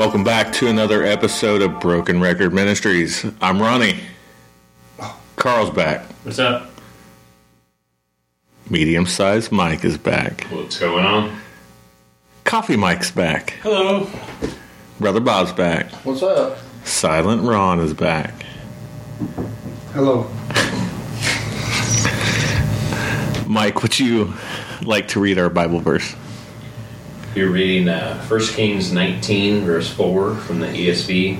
Welcome back to another episode of Broken Record Ministries. I'm Ronnie. Carl's back. What's up? Medium sized Mike is back. What's going on? Coffee Mike's back. Hello. Brother Bob's back. What's up? Silent Ron is back. Hello. Mike, would you like to read our Bible verse? You're reading uh, 1 Kings 19, verse 4 from the ESV.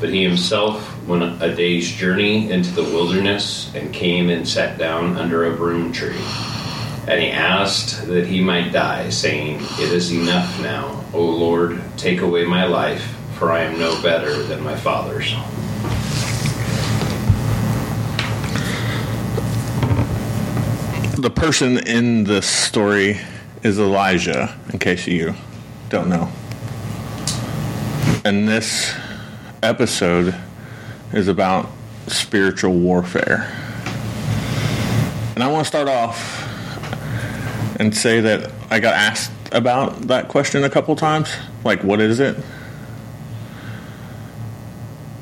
But he himself went a day's journey into the wilderness and came and sat down under a broom tree. And he asked that he might die, saying, It is enough now, O Lord, take away my life, for I am no better than my fathers. The person in this story is Elijah, in case you don't know. And this episode is about spiritual warfare. And I want to start off and say that I got asked about that question a couple times. Like, what is it?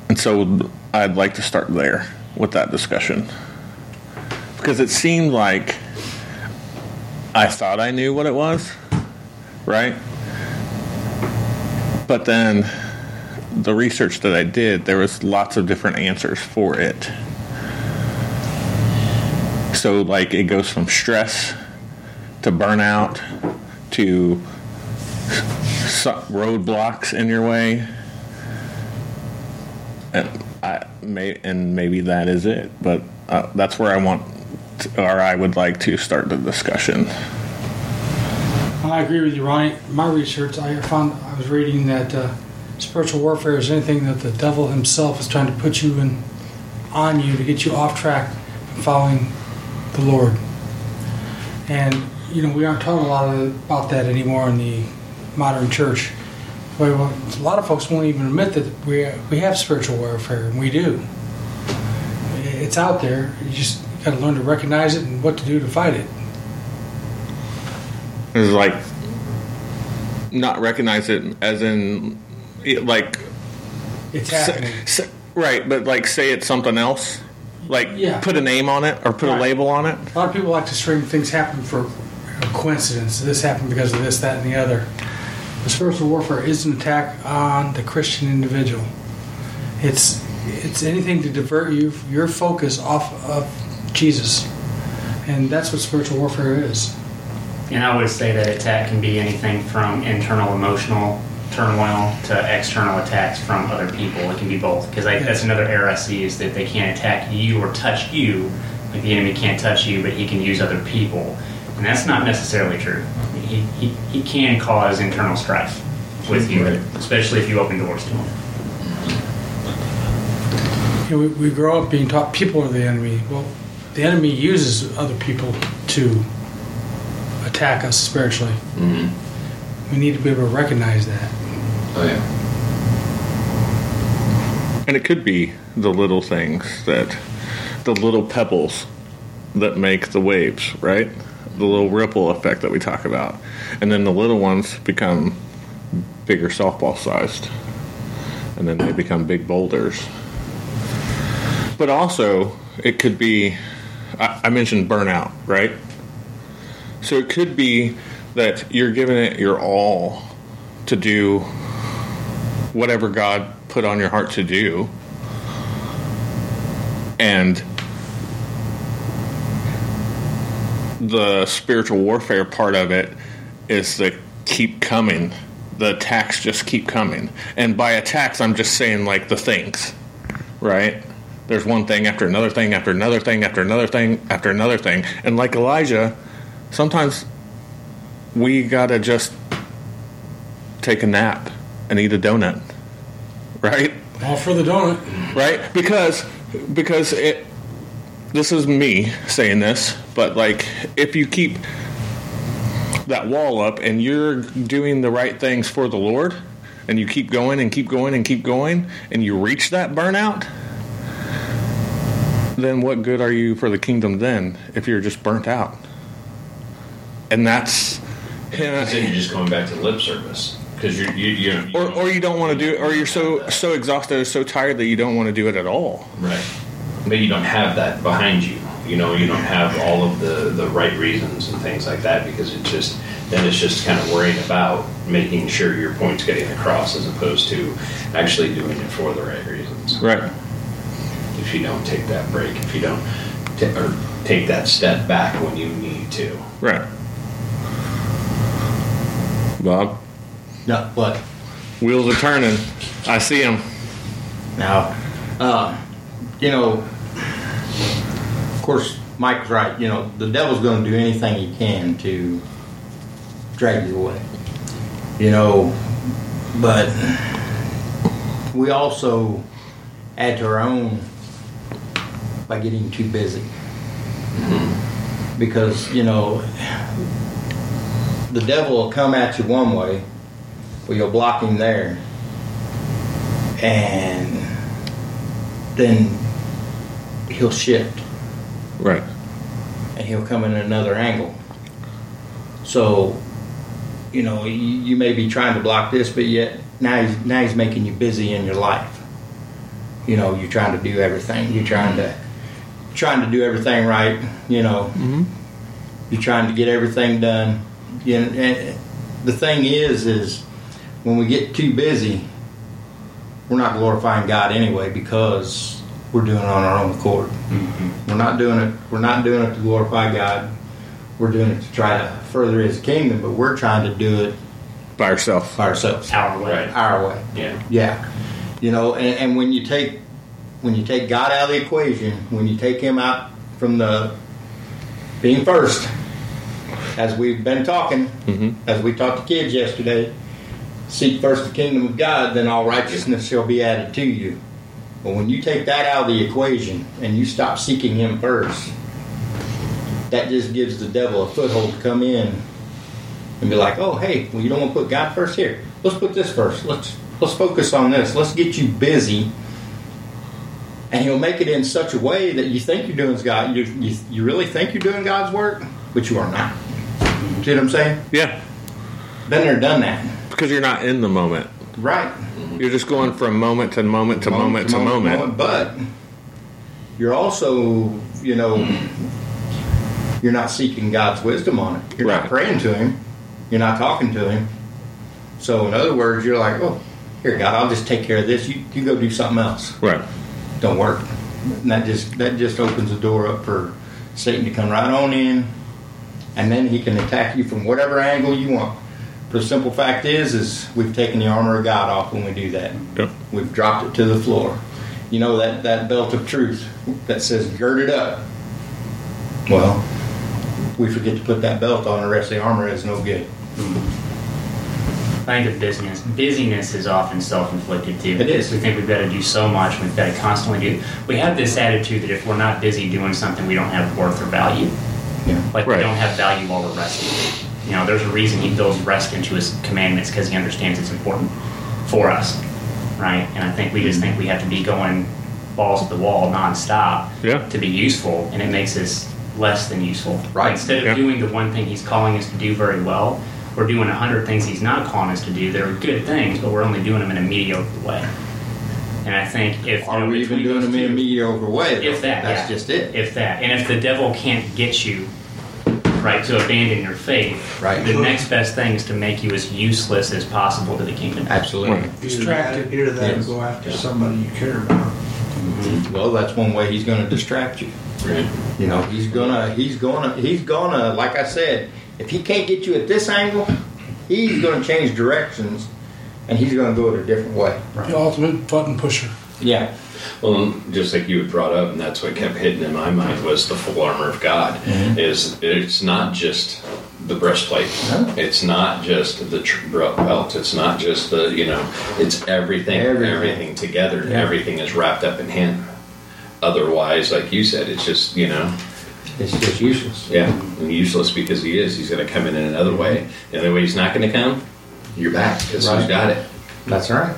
And so I'd like to start there with that discussion. Because it seemed like I thought I knew what it was, right? But then the research that I did, there was lots of different answers for it. So, like, it goes from stress to burnout to roadblocks in your way, and I may and maybe that is it. But uh, that's where I want, or I would like to start the discussion. I agree with you, Ronnie. My research, I found I was reading that uh, spiritual warfare is anything that the devil himself is trying to put you in on you to get you off track from following the Lord. And you know we aren't talking a lot about that anymore in the modern church. A lot of folks won't even admit that we we have spiritual warfare, and we do. It's out there. You just got to learn to recognize it and what to do to fight it. It's like not recognize it as in like it's happening. Say, say, right, but like say it's something else. Like yeah. put a name on it or put right. a label on it. A lot of people like to string things happen for a coincidence. This happened because of this, that, and the other. The spiritual warfare is an attack on the Christian individual. It's it's anything to divert you your focus off of Jesus, and that's what spiritual warfare is. And I would say that attack can be anything from internal emotional turmoil to external attacks from other people. It can be both because that's another error I see is that they can't attack you or touch you. Like the enemy can't touch you, but he can use other people, and that's not necessarily true. He he, he can cause internal strife with you, right. especially if you open doors to him. You know, we, we grow up being taught people are the enemy. Well, the enemy uses other people to attack us spiritually. Mm-hmm. We need to be able to recognize that. Oh yeah. And it could be the little things that, the little pebbles that make the waves, right? The little ripple effect that we talk about. And then the little ones become bigger softball sized. And then they become big boulders. But also, it could be, I, mentioned burnout, right? So it could be that you're giving it your all to do whatever God put on your heart to do. And the spiritual warfare part of it is the keep coming. The attacks just keep coming. And by attacks, I'm just saying like the things, right? There's one thing after another thing after another thing after another thing after another thing. And like Elijah, sometimes we gotta just take a nap and eat a donut, right? All for the donut, right? Because because it. This is me saying this, but like if you keep that wall up and you're doing the right things for the Lord, and you keep going and keep going and keep going, and you reach that burnout, then what good are you for the kingdom then if you're just burnt out? and that's you know, then you're just going back to lip service because you're you, you, you Or, or you don't want to do it, or you're so so exhausted, or so tired that you don't want to do it at all. right, but you don't have that behind you. You know, you don't have all of the the right reasons and things like that because it just then it's just kind of worrying about making sure your point's getting across as opposed to actually doing it for the right reasons. Right. If you don't take that break, if you don't ta or take that step back when you need to. Right. Bob, No, what? wheels are turning. I see them. Now, uh, you know, of course, Mike's right. You know, the devil's going to do anything he can to drag you away. You know, but we also add to our own by getting too busy. Mm-hmm. Because, you know, the devil will come at you one way, but you'll block him there. And then he'll shift Right. and he'll come in another angle. So, you know, you, you may be trying to block this, but yet now he's now he's making you busy in your life. You know, you're trying to do everything. You're trying to trying to do everything right. You know, mm-hmm. you're trying to get everything done. You know, and the thing is, is when we get too busy, we're not glorifying God anyway because we're doing it on our own accord. Mm-hmm. We're not doing it. We're not doing it to glorify God. We're doing it to try to further His kingdom, but we're trying to do it By yourself. by ourselves, Our way. Right. our way. Yeah. Yeah, you know, and, and when you take when you take God out of the equation, when you take Him out from the being first, as we've been talking, mm-hmm. as we taught the kids yesterday, seek first the kingdom of God, then all righteousness shall be added to you. But when you take that out of the equation and you stop seeking Him first, that just gives the devil a foothold to come in and be like, "Oh, hey, well, you don't want to put God first here. Let's put this first. Let's let's focus on this. Let's get you busy." And he'll make it in such a way that you think you're doing God. You, you, you really think you're doing God's work, but you are not. See what I'm saying? Yeah. Been there, done that. Because you're not in the moment. Right. You're just going from moment to moment to moment to moment. But you're also, you know, you're not seeking God's wisdom on it. You're Right. not praying to Him. You're not talking to Him. So, in other words, you're like, oh, here, God, I'll just take care of this. You, you go do something else. Right. Don't work. And that just that just opens the door up for Satan to come right on in, and then he can attack you from whatever angle you want. But the simple fact is, is we've taken the armor of God off when we do that. Yep. We've dropped it to the floor. You know that, that belt of truth that says gird it up. Well, we forget to put that belt on, the rest of the armor is no good. Mm-hmm. I think of busyness. Busyness is often self-inflicted too. It is. We think we've got to do so much. We've got to constantly do. We have this attitude that if we're not busy doing something, we don't have worth or value. Yeah. Like Right. we don't have value while we're resting. You know, there's a reason he builds rest into his commandments because he understands it's important for us, right? And I think we just mm-hmm. think we have to be going balls to the wall nonstop Yeah. to be useful, and it makes us less than useful. Right. Instead of Yeah. doing the one thing he's calling us to do very well, we're doing a hundred things he's not calling us to do. They're good things, but we're only doing them in a mediocre way. And I think if Are we even doing those them in a mediocre way? if that, That's yeah. just it. If that, and if the devil can't get you right to abandon your faith, Right. the next best thing is to make you as useless as possible to the kingdom. Absolutely. Right. Distracted. Either that or Yes. go after somebody you care about. Mm-hmm. Well, that's one way he's going to distract you. Right. You know, he's gonna, he's gonna, he's gonna. Like I said, if he can't get you at this angle, he's gonna change directions, and he's gonna go it a different way. The ultimate button pusher. Yeah, Well, just like you had brought up, and that's what kept hitting in my mind was the full armor of God. Mm-hmm. Is it's not just the breastplate. No. It's not just the tr- belt. It's not just the you know. It's everything. Everything. Everything, together. Yeah. Everything is wrapped up in Him. Otherwise, like you said, it's just you know, it's just useless. yeah, and useless because He is. He's going to come in in another way. The only way He's not going to come, your back because Right. He's got it. That's right.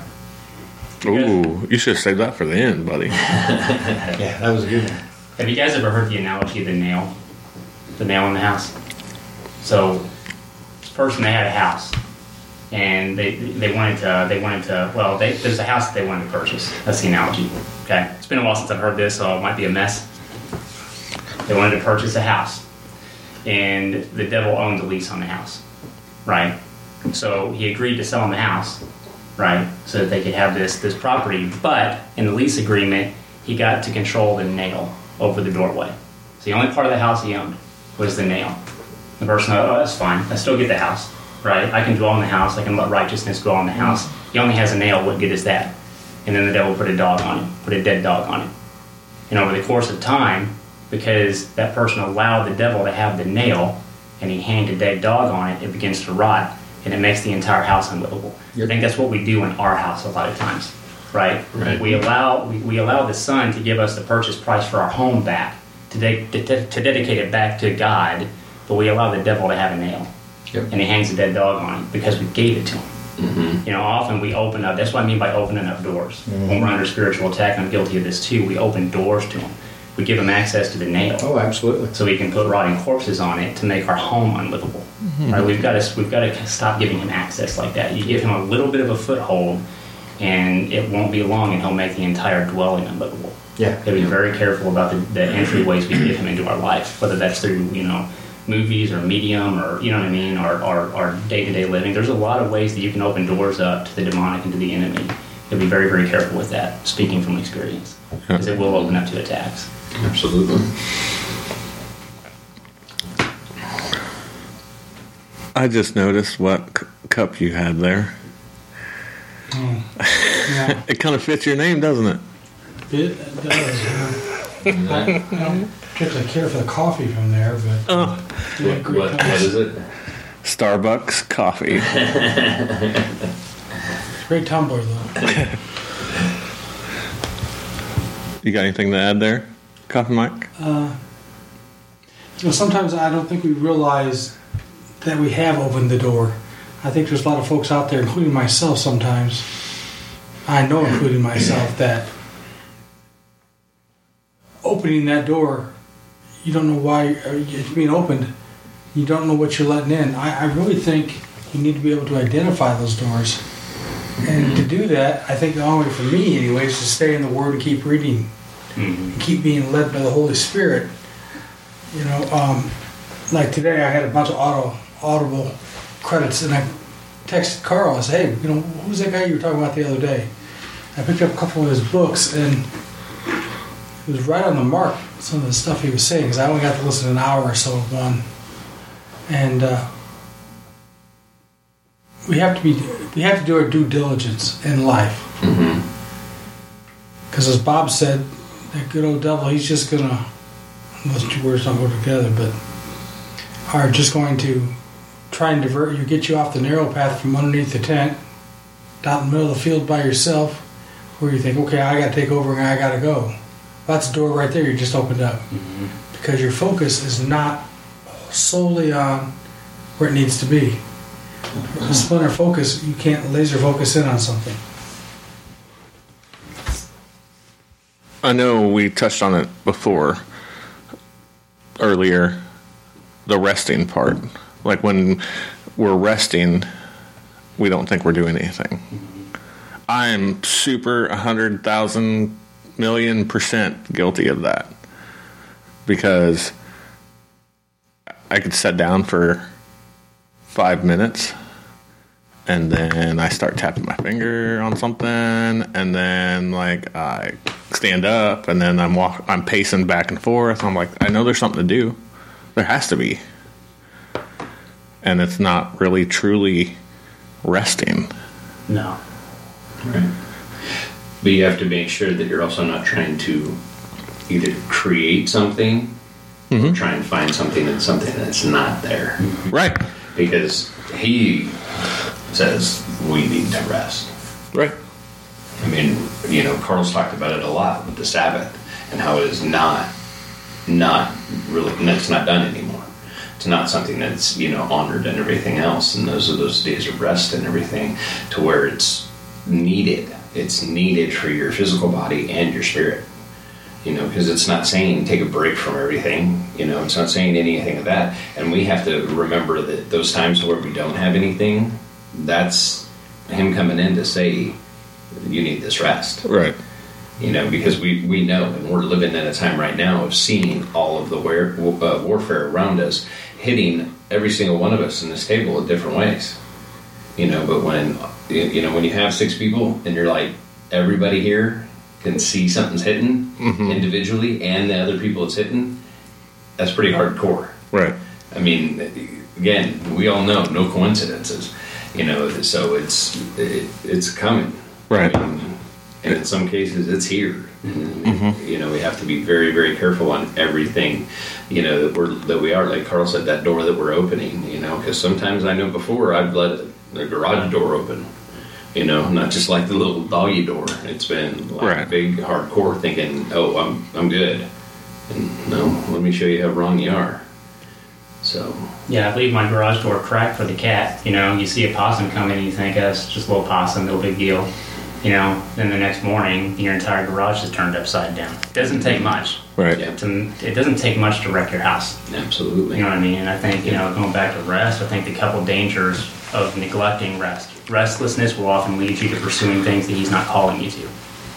Ooh, you should have saved that for the end, buddy. Yeah, that was a good one. Have you guys ever heard the analogy of the nail? The nail in the house? So, this person, they had a house. and they they wanted to they wanted to well they, there's a house that they wanted to purchase. That's the analogy. Okay, it's been a while since I've heard this, so it might be a mess. They wanted to purchase a house, and the devil owned the lease on the house, right? So he agreed to sell them the house, right, so that they could have this this property. But in the lease agreement, he got to control the nail over the doorway. So the only part of the house he owned was the nail. The person, thought, oh, that's fine. I still get the house, right? I can dwell in the house. I can let righteousness dwell in the house. He only has a nail. What good is that? And then the devil put a dog on him, put a dead dog on him. And over the course of time, because that person allowed the devil to have the nail and he hanged a dead dog on it, it begins to rot and it makes the entire house unlivable. I think that's what we do in our house a lot of times, right? Right. We allow we, we allow the Son to give us the purchase price for our home back, to, de- to, to dedicate it back to God, but we allow the devil to have a nail, Yep. and he hangs a dead dog on it because we gave it to him. Mm-hmm. You know, often we open up. That's what I mean by opening up doors. Mm-hmm. When we're under spiritual attack, I'm guilty of this too. We open doors to him. We give him access to the nail Oh, absolutely. so we can put rotting corpses on it to make our home unlivable. Mm-hmm. Right? We've got to we've got to stop giving him access like that. You give him a little bit of a foothold, and it won't be long, and he'll make the entire dwelling unlivable. Yeah. Gotta be very careful about the, the entryways we give him into our life, whether that's through you know movies or medium or you know what I mean, or or, or day-to-day living. There's a lot of ways that you can open doors up to the demonic and to the enemy. You gotta be very very careful with that. Speaking from experience, because it will open up to attacks. Absolutely. I just noticed what c- cup you had there. Oh, yeah, It kind of fits your name, doesn't it? it does. Yeah. I, I don't particularly care for the coffee from there, but Oh. yeah, What, great what, what cups. is it? Starbucks coffee. Great tumbler though. You got anything to add there, Coffee Mike? Uh, you know, sometimes I don't think we realize that we have opened the door. I think there's a lot of folks out there, including myself sometimes. I know, including myself, that opening that door, you don't know why uh, it's being opened. You don't know what you're letting in. I, I really think you need to be able to identify those doors. And to do that, I think the only way for me, anyway, is to stay in the Word and keep reading and keep being led by the Holy Spirit. You know, um, like today I had a bunch of auto audible credits, and I texted Carl. I said, "Hey, you know, who's that guy you were talking about the other day?" I picked up a couple of his books, and it was right on the mark. Some of the stuff he was saying, because I only got to listen to an hour or so of one, and uh, we have to be we have to do our due diligence in life. Because as Bob said, that good old devil, he's just gonna, those two words don't go together, but are just going to try and divert you, get you off the narrow path from underneath the tent, down in the middle of the field by yourself, where you think, okay, I gotta take over and I gotta go. That's the door right there you just opened up. Mm-hmm. Because your focus is not solely on where it needs to be. A splinter focus, you can't laser focus in on something. I know we touched on it before earlier the resting part. Like when we're resting, we don't think we're doing anything. I'm super 100,000 million percent guilty of that because I could sit down for five minutes and then I start tapping my finger on something, and then like I stand up, and then I'm walk, I'm pacing back and forth. I'm like, I know there's something to do. There has to be, and it's not really truly resting. No. Right. But you have to make sure that you're also not trying to either create something or mm-hmm. try and find something in something that's not there. Right, Because he says we need to rest. right. I mean, you know, Carl's talked about it a lot with the Sabbath and how it is not, not really, it's not done anymore. It's not something that's you know honored and everything else, and those are those days of rest and everything, to where it's needed. It's needed for your physical body and your spirit. You know, because it's not saying take a break from everything. You know, it's not saying anything of that. And we have to remember that those times where we don't have anything that's him coming in to say you need this rest Right. you know, because we, we know, and we're living in a time right now of seeing all of the war, uh, warfare around us hitting every single one of us in this table in different ways. You know, but when you you know when you have six people and you're like everybody here can see something's hitting individually and the other people it's hitting, that's pretty hardcore. Right. I mean, again, we all know no coincidences. You know, so it's it, it's coming. Right. I mean, and in some cases, it's here. And, You know, we have to be very, very careful on everything. You know that we're that we are like Carl said that door that we're opening. You know, because sometimes I know before I've let the garage door open. You know, not just like the little doggy door. It's been like Right. big hardcore thinking, oh, I'm I'm good. And no, let me show you how wrong you are. So Yeah, I leave my garage door cracked for the cat. You know, you see a possum coming and you think, oh, it's just a little possum, no big deal. You know, then the next morning, your entire garage is turned upside down. It doesn't take much. Right. Yeah. To, it doesn't take much to wreck your house. absolutely. You know what I mean? And I think, you know, going back to rest, I think the couple dangers of neglecting rest. Restlessness will often lead you to pursuing things that he's not calling you to.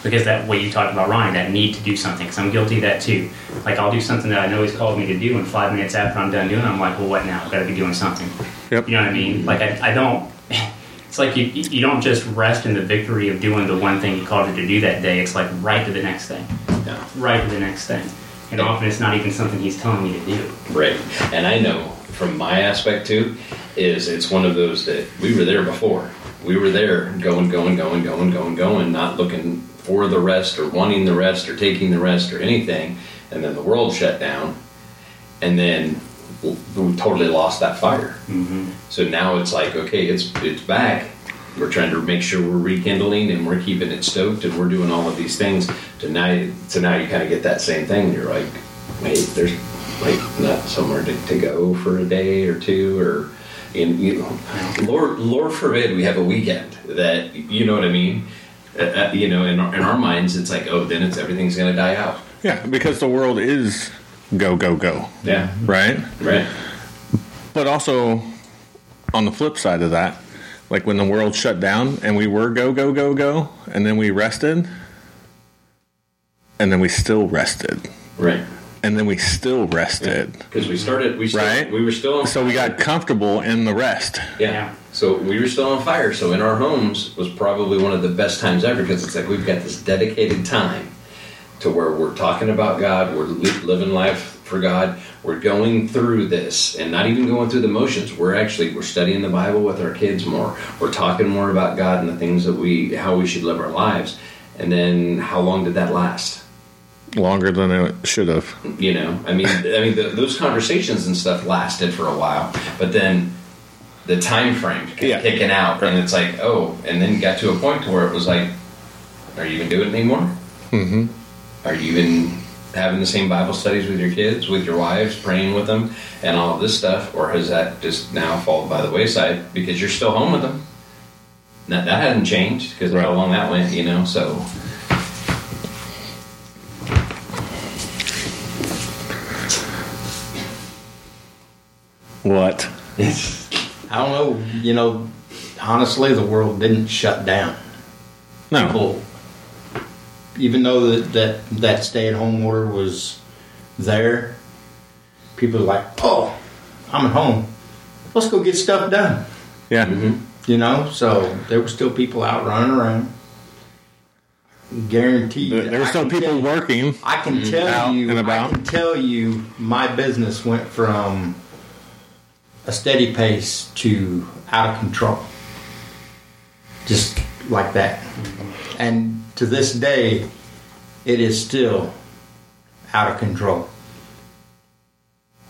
Because that what you talked about, ryan that need to do something. Because I'm guilty of that too. Like I'll do something that I know he's called me to do, and five minutes after I'm done doing, it, I'm like, well, what now? I've got to be doing something. Yep. You know what I mean? Like I, I don't. It's like you you don't just rest in the victory of doing the one thing he called you to do that day. It's like right to the next thing, Yeah. right to the next thing. And often it's not even something he's telling me to do. Right. And I know from my aspect too, is it's one of those that we were there before. We were there going, going, going, going, going, going, not looking for the rest or wanting the rest or taking the rest or anything. And then the world shut down. And then we totally lost that fire. Mm-hmm. So now it's like, okay, it's it's back. We're trying to make sure we're rekindling and we're keeping it stoked and we're doing all of these things. To now, so now you kind of get that same thing. You're like, wait, there's like not somewhere to, to go for a day or two or. In, you know, Lord, Lord forbid we have a weekend that you know what I mean. Uh, uh, you know, in our, in our minds, it's like, oh, then it's everything's going to die out. Yeah, because the world is go go go, Yeah, right? right. But also on the flip side of that, like when the world shut down and we were go go go go and then we rested and then we still rested Right. And then we still rested. Because we started, we still, Right. we were still on So we got comfortable in the rest. Yeah. Yeah. So we were still on fire. So in our homes was probably one of the best times ever because it's like we've got this dedicated time to where we're talking about God, we're living life for God, we're going through this and not even going through the motions. We're actually we're studying the Bible with our kids more. We're talking more about God and the things that we how we should live our lives. And then how long did that last? Longer than it should have. You know, I mean, I mean, the, those conversations and stuff lasted for a while, but then the time frame kept Yeah. kicking out, and it's like, oh, and then got to a point to where it was like, are you even doing it anymore? Mm-hmm. Are you even having the same Bible studies with your kids, with your wives, praying with them, and all of this stuff, or has that just now fallen by the wayside because you're still home with them? That, that hasn't changed because of how Right. long that went, you know. So What? I don't know. You know, honestly, the world didn't shut down. No. People, even though that that, that stay at home order was there, people were like, "Oh, I'm at home. Let's go get stuff done." Yeah. Mm-hmm. You know, so there were still people out running around. Guaranteed. There there were still people you- working. I can mm-hmm. tell Out you. and about. I can tell you, my business went from a steady pace to out of control, just like that. And to this day, it is still out of control.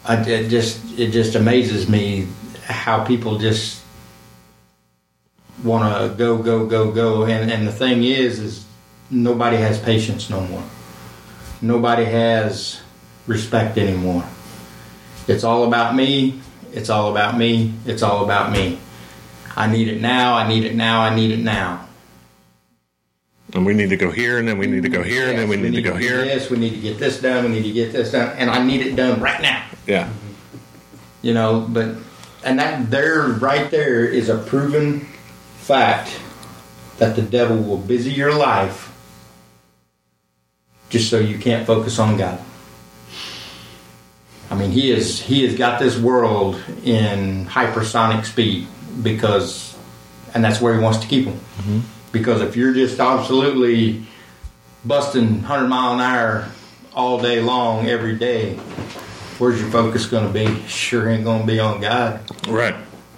I, it just it just amazes me how people just want to go go go go. And and the thing is is nobody has patience no more. Nobody has respect anymore. It's all about me it's all about me. It's all about me. I need it now. I need it now. I need it now. And we need to go here, and then we need to go here, and then we Yes, need to go here. Yes, we need to get this done. We need to get this done. And i need it done right now. Yeah. you know but and that there right there is a proven fact that the devil will busy your life just so you can't focus on God. I mean, he is he has got this world in hypersonic speed because, and that's where he wants to keep them. Because if you're just absolutely busting hundred mile an hour all day long every day, where's your focus going to be? Sure ain't going to be on God. Right.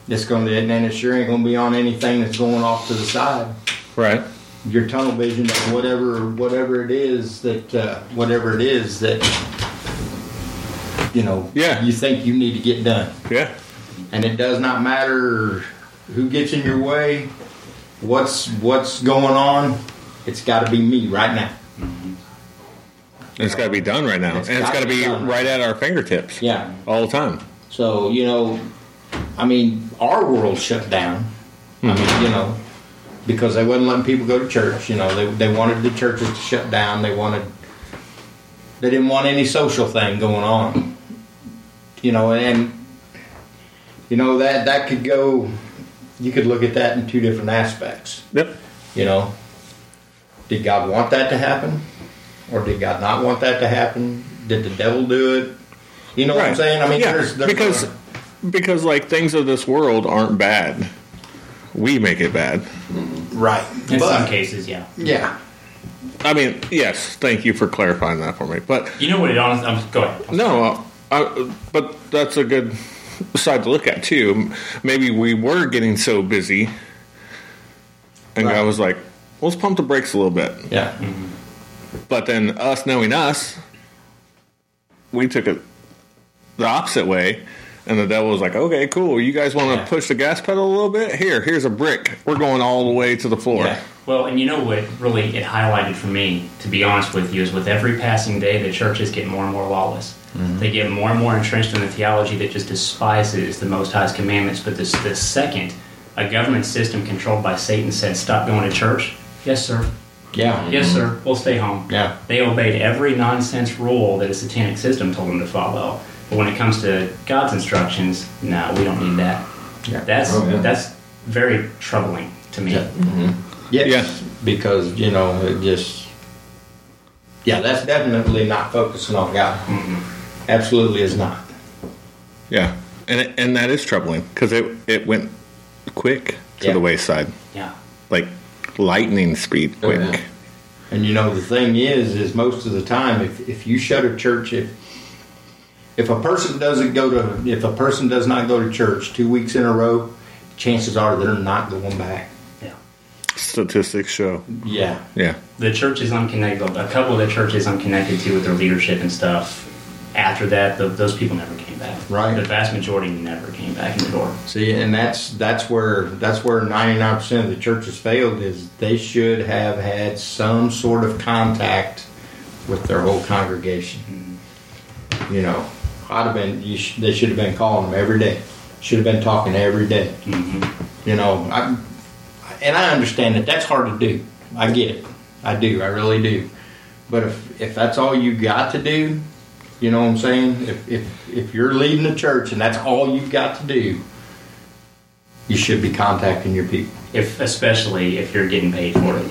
It's going to, and it sure ain't going to be on anything that's going off to the side. Right. Your tunnel vision whatever, whatever it is that, uh, whatever it is that, you know, Yeah. you think you need to get done, Yeah. and it does not matter who gets in your way, what's what's going on. It's got to be me right now. And it's got to be done right now, It's and it's got gotta be done. right at our fingertips. Yeah. All the time. So you know, I mean, our world shut down. I mean, mm-hmm. you know, because they wasn't letting people go to church. You know, they they wanted the churches to shut down. They wanted they didn't want any social thing going on. You know, and you know that that could go. You could look at that in two different aspects. Yep. You know, did God want that to happen, or did God not want that to happen? Did the devil do it? You know what I'm saying? I mean, yeah, there's, there's because because like things of this world aren't bad. We make it bad. right, In but some cases, yeah. yeah, I mean, yes. Thank you for clarifying that for me. But You know what it honestly, I'm, go ahead. no, uh, I, but that's a good side to look at too. Maybe we were getting so busy, and Right. God was like, "Let's pump the brakes a little bit." yeah, mm-hmm. But then us knowing us, we took it the opposite way. And the devil was like, okay, cool. You guys want to Yeah. push the gas pedal a little bit? Here, here's a brick. We're going all the way to the floor. yeah, Well, and you know what really it highlighted for me, to be honest with you, is with every passing day, the churches get more and more lawless. They get more and more entrenched in the theology that just despises the Most High's commandments. But this, the second a government system controlled by Satan said, "Stop going to church," yes, sir. yeah, Yes, mm-hmm. sir. We'll stay home. Yeah. They obeyed every nonsense rule that a satanic system told them to follow. But when it comes to God's instructions, no, we don't need that. Mm-hmm. Yeah. That's Oh, yeah. that's very troubling to me. Yeah. Mm-hmm. yes, Yeah. because you know it just yeah, that's definitely not focusing on God. Absolutely is not. Yeah, and it, and that is troubling because it it went quick to Yeah. the wayside, Yeah. like lightning speed Oh, quick. yeah. And you know the thing is, is most of the time, if if you shut a church, if if a person doesn't go to, if a person does not go to church two weeks in a row, chances are they're not going back. Yeah. Statistics show. Yeah, Yeah, The churches I'm connected, a couple of the churches I'm connected to with their leadership and stuff. After that, th those people never came back. Right. The vast majority never came back in the door. See, and that's that's where that's where ninety nine percent of the churches failed. Is they should have had some sort of contact with their whole congregation. Mm-hmm. You know, I'd have been. You sh- they should have been calling them every day. Should have been talking every day. Mm-hmm. You know, I, and I understand that that's hard to do. I get it. I do. I really do. But if if that's all you got to do, you know what I'm saying? If if if you're leading the church and that's all you've got to do, you should be contacting your people. if especially if you're getting paid for it.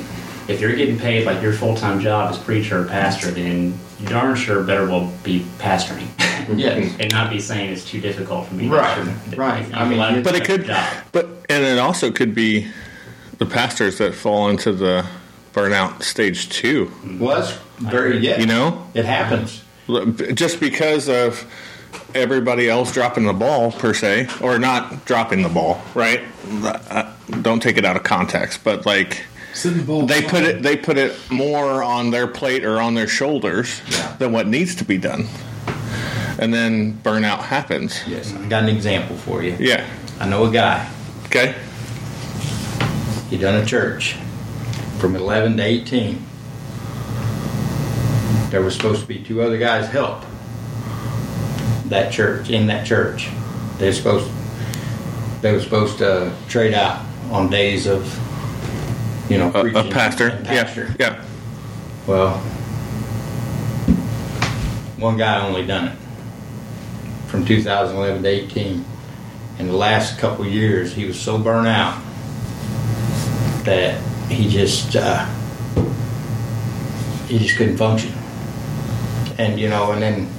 If you're getting paid like your full time job as preacher or pastor, then you darn sure better well be pastoring Yes. and not be saying it's too difficult for me. Right, pastor. right. You've I mean, allowed to but it could, your job. but and it also could be the pastors that fall into the burnout stage two. Well, that's very yeah. You know, it happens. Just because of everybody else dropping the ball per se, or not dropping the ball, right? Uh, Don't take it out of context, but like the they put it they put it more on their plate or on their shoulders Yeah. than what needs to be done, and then burnout happens. Yes, I got an example for you. Yeah. I know a guy. Okay. He done a church from 11 to 18. There was supposed to be two other guys help that church in that church. They were supposed they were supposed to trade out on days of you know A, a pastor. pastor. Yeah. Yeah. Well, one guy only done it from 2011 to 18. In the last couple years, he was so burnt out that he just uh, he just couldn't function. And you know, and then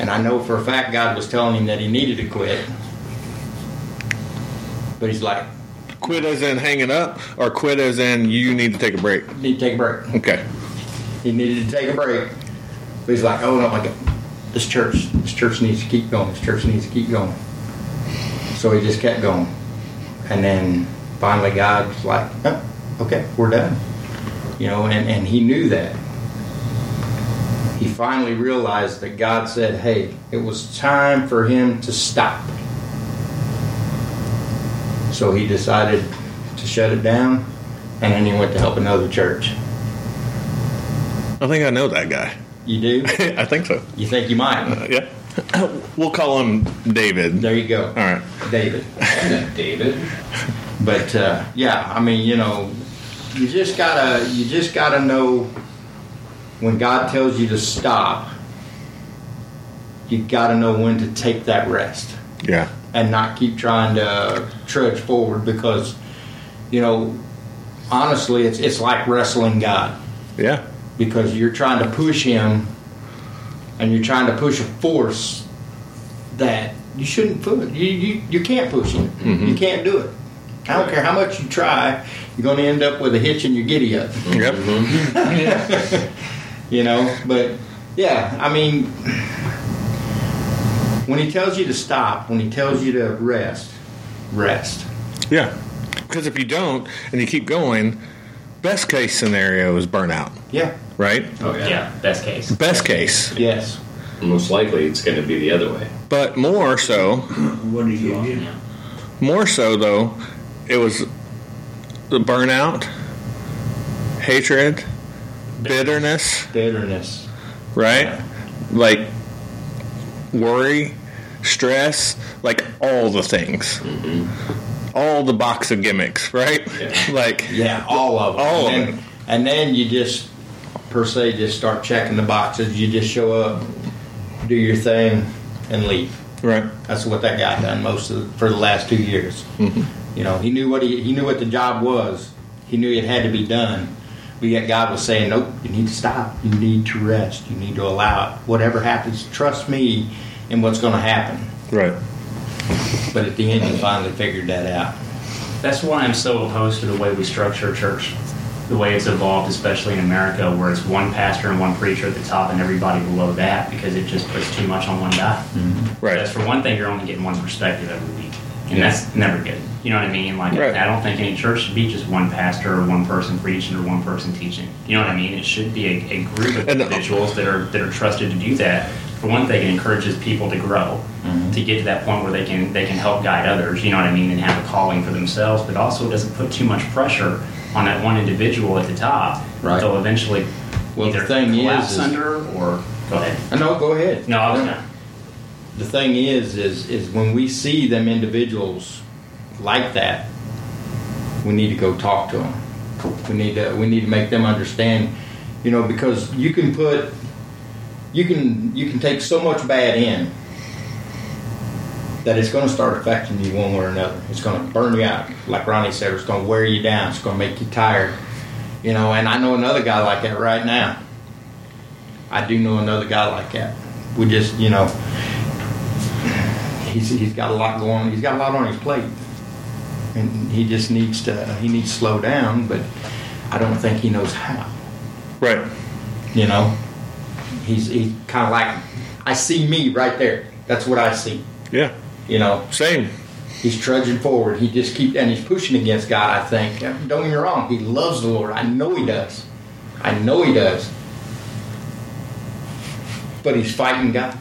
and I know for a fact God was telling him that he needed to quit. But he's like, Quit as in hanging up, or quit as in you need to take a break. need to take a break. Okay. He needed to take a break. But he's like, oh no, God, this church, this church needs to keep going. This church needs to keep going. So he just kept going. And then finally God's like, oh, okay, we're done. You know, and, and he knew that. He finally realized that God said, hey, it was time for him to stop. So he decided to shut it down, and then he went to help another church. I think I know that guy. You do? I think so. You think you might? Uh, yeah. We'll call him David. There you go, All right. David. David. But uh, yeah, I mean, you know, you just gotta, you just gotta know when God tells you to stop. You gotta know when to take that rest Yeah. and not keep trying to trudge forward because, you know, honestly, it's it's like wrestling God Yeah. because you're trying to push Him and you're trying to push a force that you shouldn't push. You you, you can't push Him. Mm-hmm. You can't do it. I don't care how much you try, you're going to end up with a hitch in your giddy up. Yep. Mm-hmm. You know, but yeah, I mean, when he tells you to stop, when he tells you to rest, rest. Yeah. Because if you don't and you keep going, best case scenario is burnout, Yeah. right? Oh Yeah, Yeah. best case. Best case. Yes. Most likely, it's going to be the other way. But more so, What do you get? Yeah. more so though, it was the burnout, hatred, bitterness, Bitterness. right? Like worry, stress, like all the things. All the box of gimmicks, right? like Yeah, all of them. All and it. then, And then you just, per se, just start checking the boxes. You just show up, do your thing, and leave. right. That's what that guy done most of for the last two years. Mm-hmm. You know, he knew what he he knew what the job was. He knew it had to be done. But yet God was saying, "Nope, you need to stop. You need to rest. You need to allow it. Whatever happens, trust me in what's going to happen." Right. But at the end, he finally figured that out. That's why I'm so opposed to the way we structure church, the way it's evolved, especially in America, where it's one pastor and one preacher at the top and everybody below that, because it just puts too much on one guy. Mm-hmm. Right. That's for one thing, you're only getting one perspective every week, and that's never good. You know what I mean? Like, Right. I don't think any church should be just one pastor or one person preaching or one person teaching. You know what I mean? It should be a, a group of And- individuals that are that are trusted to do that. For one thing, it encourages people to grow, mm-hmm. to get to that point where they can they can help guide others. You know what I mean? And have a calling for themselves, but also it doesn't put too much pressure on that one individual at the top. Right. They'll eventually Well, the thing is- collapse is- under or go ahead. I know. Go ahead. No, I was gonna. the thing is, is, is when we see them individuals like that, we need to go talk to them. We need to, we need to make them understand, you know, because you can put, you can, you can take so much bad in that it's going to start affecting you one way or another. It's going to burn you out, like Ronnie said. It's going to wear you down. It's going to make you tired, you know. And I know another guy like that right now. I do know another guy like that. We just, you know, he's he's got a lot going. He's got a lot on his plate, and he just needs to he needs to slow down. But I don't think he knows how. Right. You know, he's he's kind of like I see me right there. That's what I see. Yeah. You know, Same. he's trudging forward. He just keep and he's pushing against God. I think. Don't get me wrong. He loves the Lord. I know he does. I know he does. But he's fighting God.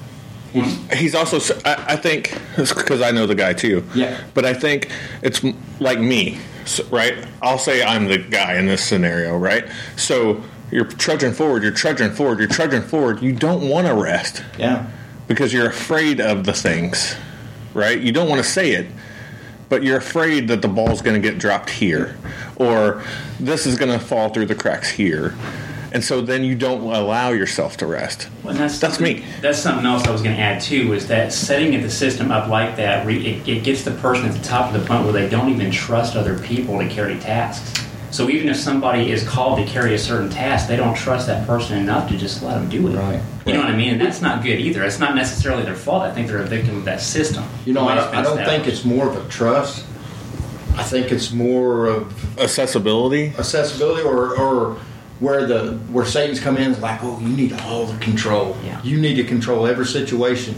He's He's also. I think because I know the guy too. Yeah. But I think it's like me, right? I'll say I'm the guy in this scenario, right? So you're trudging forward. You're trudging forward. You're trudging forward. You don't want to rest yeah. because you're afraid of the things, right? You don't want to say it, but you're afraid that the ball's going to get dropped here, or this is going to fall through the cracks here, and so then you don't allow yourself to rest. Well, and that's That's me. That's something else I was going to add too. Is that setting the system up like that? Re, it, it gets the person at the top of the point where they don't even trust other people to carry tasks. So even if somebody is called to carry a certain task, they don't trust that person enough to just let them do it. Right. You know what I mean? And that's not good either. It's not necessarily their fault. I think they're a victim of that system. You know, I, I don't think it's more of a trust. I think it's more of Accessibility. accessibility or, or where the where Satan's come in is like, oh, you need all the control. Yeah. You need to control every situation,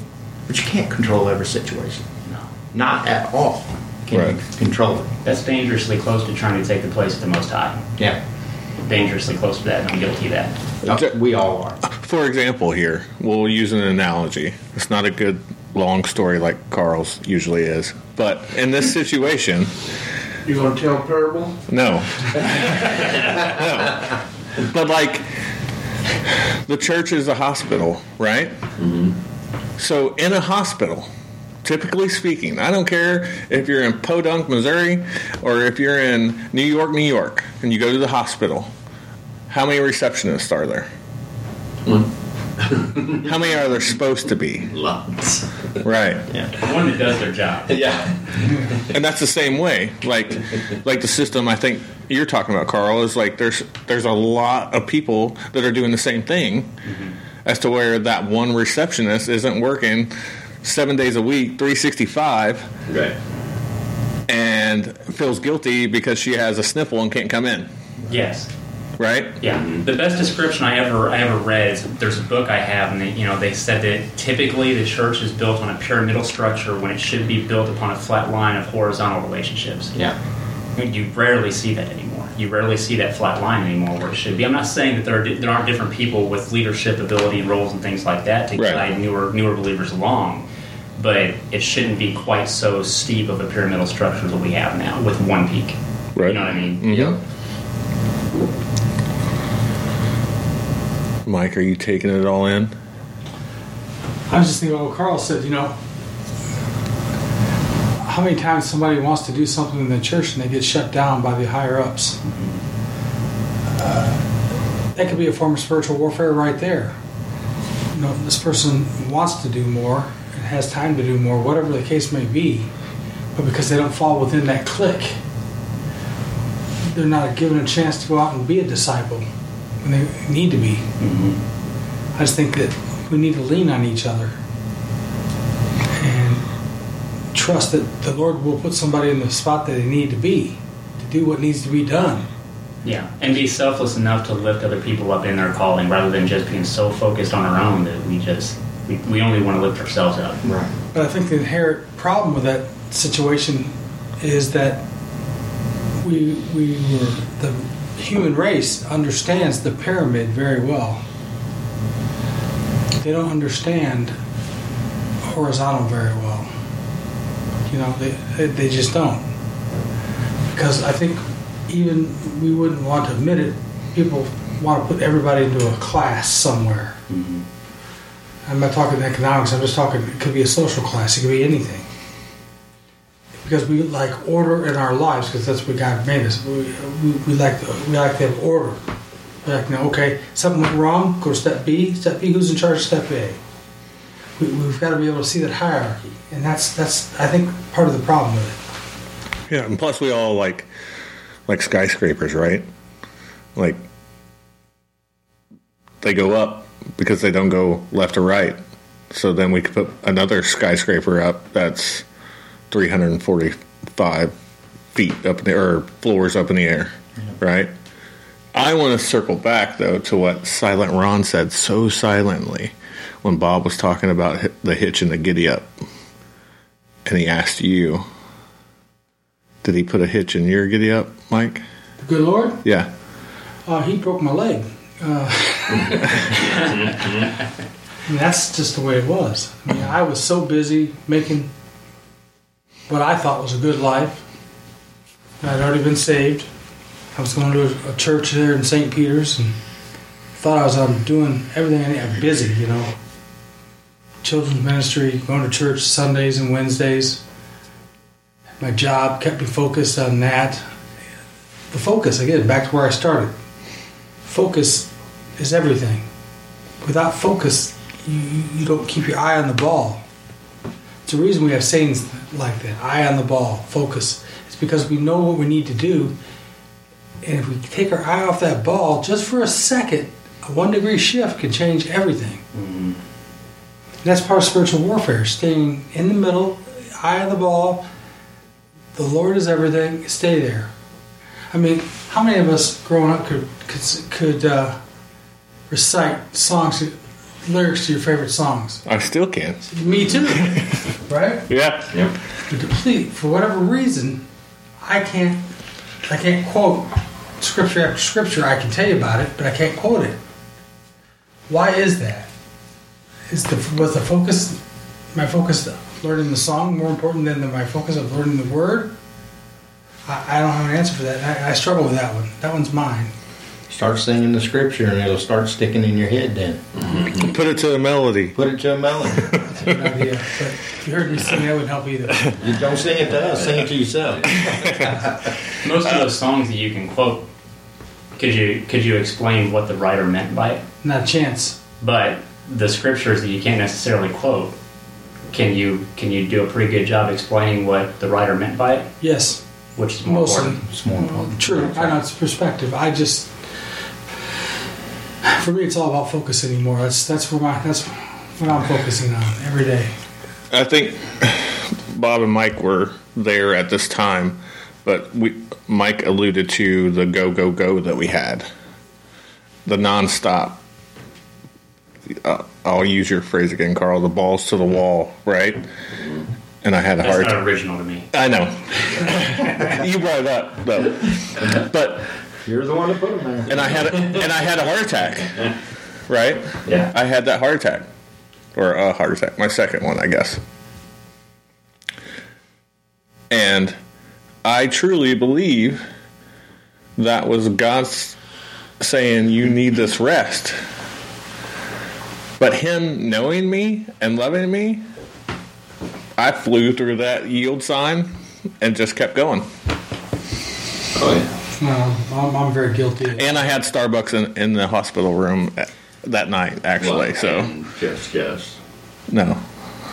but you can't control every situation. No. Not at all. Can Right. you control it? That's dangerously close to trying to take the place of the Most High. Yeah. Dangerously close to that, and I'm guilty of that. Uh, We all are. For example, here we'll use an analogy. It's not a good long story like Carl's usually is, but in this situation, You gonna tell a parable? no, no. But like, the church is a hospital, right? Mm-hmm. So in a hospital, typically speaking, I don't care if you're in Podunk, Missouri, or if you're in New York, New York, and you go to the hospital. How many receptionists are there? One. How many are there supposed to be? Lots. Right. Yeah. One that does their job. Yeah. and that's the same way like like the system i think you're talking about carl is like there's there's a lot of people that are doing the same thing mm-hmm. as to where that one receptionist isn't working seven days a week 365 Right. and feels guilty because she has a sniffle and can't come in Yes. Right Yeah, the best description I ever I ever read is there's a book I have, and they, you know they said that typically the church is built on a pyramidal structure when it should be built upon a flat line of horizontal relationships. Yeah. You rarely see that anymore. You rarely see that flat line anymore where it should be. I'm not saying that there are, there aren't different people with leadership ability and roles and things like that to Right. guide newer newer believers along, but it shouldn't be quite so steep of a pyramidal structure that we have now with one peak. Right. You know what I mean? Mhm. Yep. Mike are you taking it all in I was just thinking about what Carl said, you know, how many times somebody wants to do something in the church and they get shut down by the higher ups? Uh, that could be a form of spiritual warfare right there. You know, this person wants to do more and has time to do more, whatever the case may be, but because they don't fall within that clique, they're not given a chance to go out and be a disciple when they need to be. Mm-hmm. I just think that we need to lean on each other and trust that the Lord will put somebody in the spot that they need to be to do what needs to be done. Yeah, and be selfless enough to lift other people up in their calling rather than just being so focused on our own that we just we, we only want to lift ourselves up. Right. But I think the inherent problem with that situation is that we we were the human race understands the pyramid very well. They don't understand horizontal very well. You know, they they, they just don't. Because I think even we wouldn't want to admit it, people want to put everybody into a class somewhere. Mm-hmm. I'm not talking economics. I'm just talking. It could be a social class. It could be anything. Because we like order in our lives, because that's what God made us. We, we, we like to, we like to have order. We like. Okay, something went wrong. Go to step B. Step B. Who's in charge of step A? We, we've got to be able to see that hierarchy, and that's that's I think part of the problem with it. Yeah, and plus we all like like skyscrapers, right? Like they go up because they don't go left or right. So then we could put another skyscraper up that's 345 feet up in the or floors up in the air, right? I want to circle back though to what Silent Ron said so silently when Bob was talking about the hitch and the giddy up, and he asked you, did he put a hitch in your giddy up, Mike? Good Lord, Yeah. uh, he broke my leg. Uh, and that's just the way it was. I mean, I was so busy making what I thought was a good life. I'd already been saved. I was going to a, church there in St. Peter's and thought I was um, doing everything I need. I'm busy, you know. Children's ministry, going to church Sundays and Wednesdays. My job kept me focused on that. The focus, again, back to where I started. Focus is everything. Without focus, you, you you don't keep your eye on the ball. It's the reason we have sayings like that eye on the ball, focus. It's because we know what we need to do, And if we take our eye off that ball just for a second, a one degree shift can change everything. That's part of spiritual warfare, staying in the middle, eye on the ball. The Lord is everything. Stay there. I mean, how many of us growing up could could, could uh, recite songs, lyrics to your favorite songs? I still can't. Me too, right? Yeah. Yep. But deplete for whatever reason, I can't. I can't quote scripture after scripture. I can tell you about it, but I can't quote it. Why is that? Is the was the focus my focus learning the song more important than the, my focus of learning the word? I, I don't have an answer for that. I, I struggle with that one. That one's mine. Start singing the scripture and it'll start sticking in your head then. Mm-hmm. Put it to a melody. Put it to a melody. That's a good idea. But if you heard me sing, that wouldn't help either. you don't sing it to us, sing it to yourself. Most of those songs that you can quote, could you could you explain what the writer meant by it? Not a chance. But the scriptures that you can't necessarily quote, can you can you do a pretty good job explaining what the writer meant by it? Yes, Which is more mostly. important. It's more important. True. I know it's perspective. I just, for me, it's all about focus anymore. That's that's where my that's what I'm focusing on every day. I think Bob and Mike were there at this time, but we Mike alluded to the go go go that we had, the nonstop. Uh, I'll use your phrase again, Carl. The balls to the wall, right? And I had a That's hard. not original to me. I know. you brought it up though, but You're the one that put them there. and I had a, and I had a heart attack, right? Yeah. I had that heart attack, or a heart attack, my second one, I guess. And I truly believe that was God's saying, You need this rest. But Him knowing me and loving me, I flew through that yield sign and just kept going. Oh yeah. No, I'm, I'm very guilty. of it. And I had Starbucks in, in the hospital room at- that night, actually. So, just guess. no,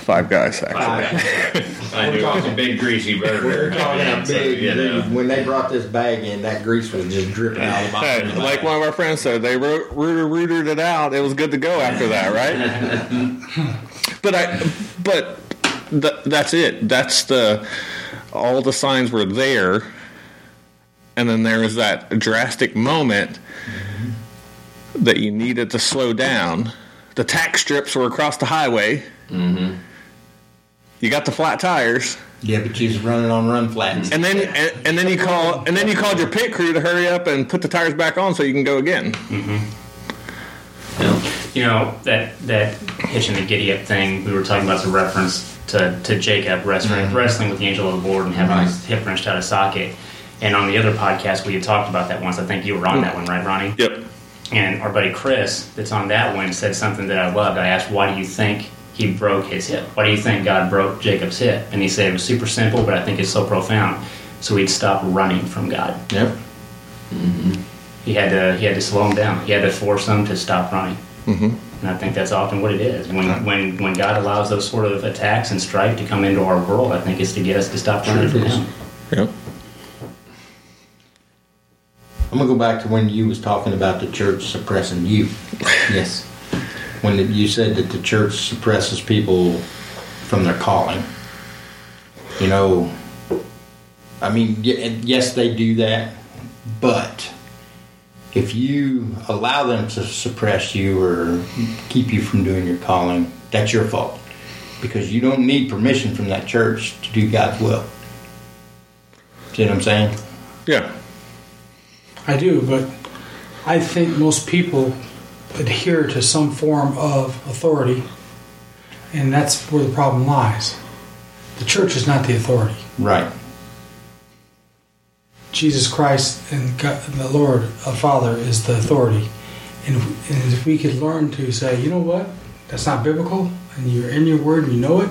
five guys, actually. I knew it was a big greasy burger. We're talking a So, big you know. When they brought this bag in, that grease was just dripping out of the Hey, bottom. like one of our friends said, they ro- rooter rootered it out. It was good to go after that, right? but I, but th- that's it. That's the all the signs were there, and then there was that drastic moment that you needed to slow down. The tack strips were across the highway. Mm-hmm. You got the flat tires. Yeah, but you was running on run flats. And then and, and then you call and then you called your pit crew to hurry up and put the tires back on so you can go again. Yeah. You know that that hitching the giddy up thing we were talking about is a reference to, to Jacob wrestling wrestling with the angel of the Lord and having his hip wrenched out of socket. And on the other podcast, we had talked about that once. I think you were on that one, right, Ronnie? Yep. And our buddy Chris, that's on that one, said something that I loved. I asked, "Why do you think he broke his hip? Why do you think God broke Jacob's hip?" And he said it was super simple, but I think it's so profound. So he'd stop running from God. Yep. He had to he had to slow him down. He had to force him to stop running. Mm-hmm. And I think that's often what it is. When when when God allows those sort of attacks and strife to come into our world, I think it's to get us to stop running from Him. Yep. I'm gonna go back to when you was talking about the church suppressing you. Yes. When you said that the church suppresses people from their calling. You know, I mean, y- yes, they do that, but if you allow them to suppress you or keep you from doing your calling, that's your fault because you don't need permission from that church to do God's will. See what I'm saying? Yeah. I do, but I think most people adhere to some form of authority, and that's where the problem lies. The church is not the authority. Right. Jesus Christ and God, the Lord, our Father, is the authority. And, and if we could learn to say, you know what, that's not biblical, and you're in your word and you know it,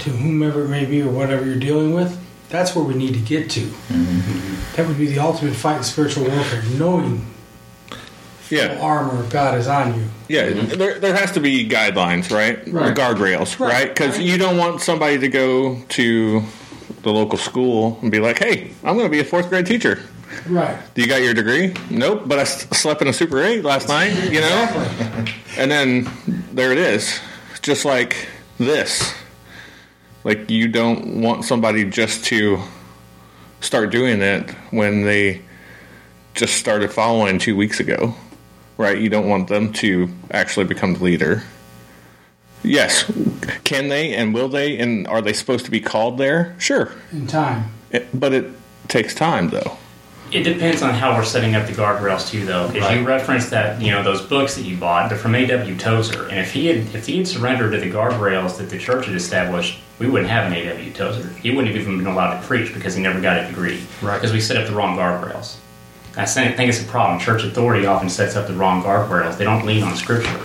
to whomever it may be or whatever you're dealing with, that's where we need to get to. Mm-hmm. That would be the ultimate fight in spiritual warfare, knowing the Yeah. armor of God is on you. Yeah. Mm-hmm. There, there has to be guidelines, right? Right. Guardrails, Right. right? Because Right. you don't want somebody to go to the local school and be like, "Hey, I'm going to be a fourth grade teacher." Right. Do you got your degree? Nope, but I s- slept in a Super 8 last night, you know? And then there it is. Just like this. Like, you don't want somebody just to start doing it when they just started following two weeks ago, right? You don't want them to actually become the leader. Yes, can they and will they and are they supposed to be called there? Sure, In time. It- but it takes time though. It depends on how we're setting up the guardrails too, though, because you Right. referenced that you know those books that you bought. They're from A.W. Tozer, and if he had if he had surrendered to the guardrails that the church had established, we wouldn't have an A.W. Tozer. He wouldn't have even been allowed to preach because he never got a degree. Right. Because we set up the wrong guardrails. I think think it's a problem. Church authority often sets up the wrong guardrails. They don't lean on Scripture.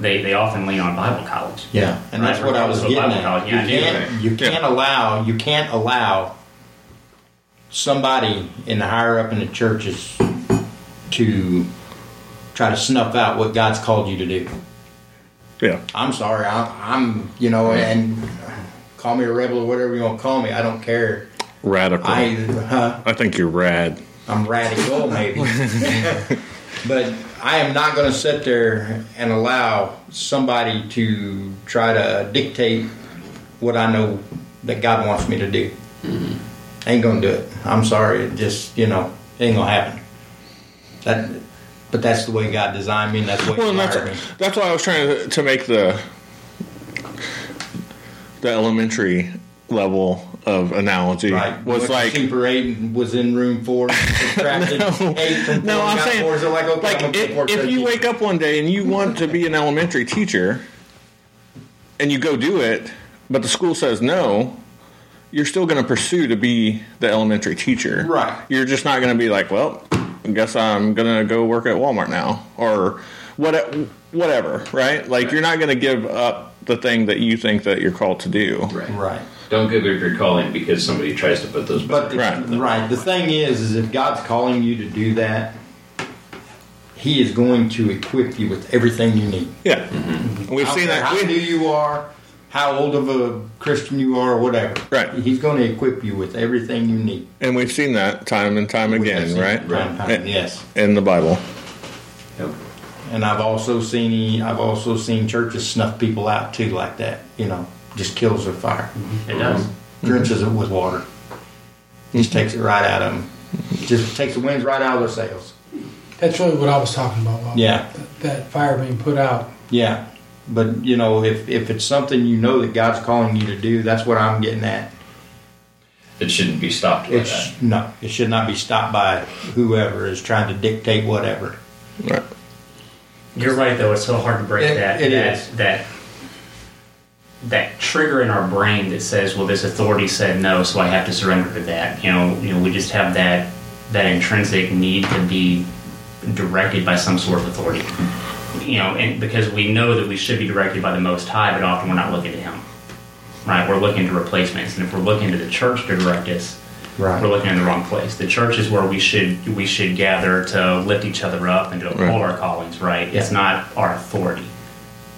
They they often lean on Bible college. Yeah, and that's Right, what I was so getting Bible at. college, You yeah, I can't, you can't allow, you can't allow somebody in the higher up in the churches to try to snuff out what God's called you to do. Yeah. I'm sorry, I'm, I'm you know, and call me a rebel or whatever you want to call me. I don't care. Radical. I, I, think you're rad. I'm radical, maybe. but I am not going to sit there and allow somebody to try to dictate what I know that God wants me to do. Mm-hmm. Ain't to do it. I'm sorry. It just, you know, ain't to happen. That, but that's the way God designed me, and that's the way Well, wired me. that's that's why I was trying to, to make the the elementary level of analogy Right. was like Super 8 was in room 4, No. 8 no, I'm saying 4, so like, okay, like I'm gonna if, put four if you wake up one day and you want to be an elementary teacher and you go do it, but the school says no, you're still going to pursue to be the elementary teacher. Right. You're just not going to be like, well, I guess I'm going to go work at Walmart now or what whatever, right? Like you're not going to give up the thing that you think that you're called to do. Right. Right. Don't give up your calling because somebody tries to put those. But the, Right. right. The thing is, is if God's calling you to do that, He is going to equip you with everything you need. Yeah. Mm-hmm. We've I don't seen care that. How we- new you are, how old of a Christian you are, or whatever. Right. He's going to equip you with everything you need. and we've seen that time and time again, We've seen right? time and time, And- Yes. In the Bible. Yep. And I've also seen I've also seen churches snuff people out too, like that. You know, just kills their fire, mm-hmm. It does. Mm-hmm. drenches it with water, just takes it right out of them, mm-hmm. just takes the winds right out of their sails. That's really what I was talking about. Bob. Yeah. That, that fire being put out. Yeah, but you know, if if it's something you know that God's calling you to do, that's what I'm getting at. It shouldn't be stopped by that. No, it should not be stopped by whoever is trying to dictate whatever. Right. You're right, though. It's so hard to break It- that it that, is. that that trigger in our brain that says, "Well, this authority said no, so I have to surrender to that." You know, you know, we just have that that intrinsic need to be directed by some sort of authority. You know, and because we know that we should be directed by the Most High, but often we're not looking to Him. Right? We're looking to replacements, and if we're looking to the church to direct us, Right. we're looking in the wrong place. The church is where we should we should gather to lift each other up and to uphold Right. our callings. Right? It's not our authority.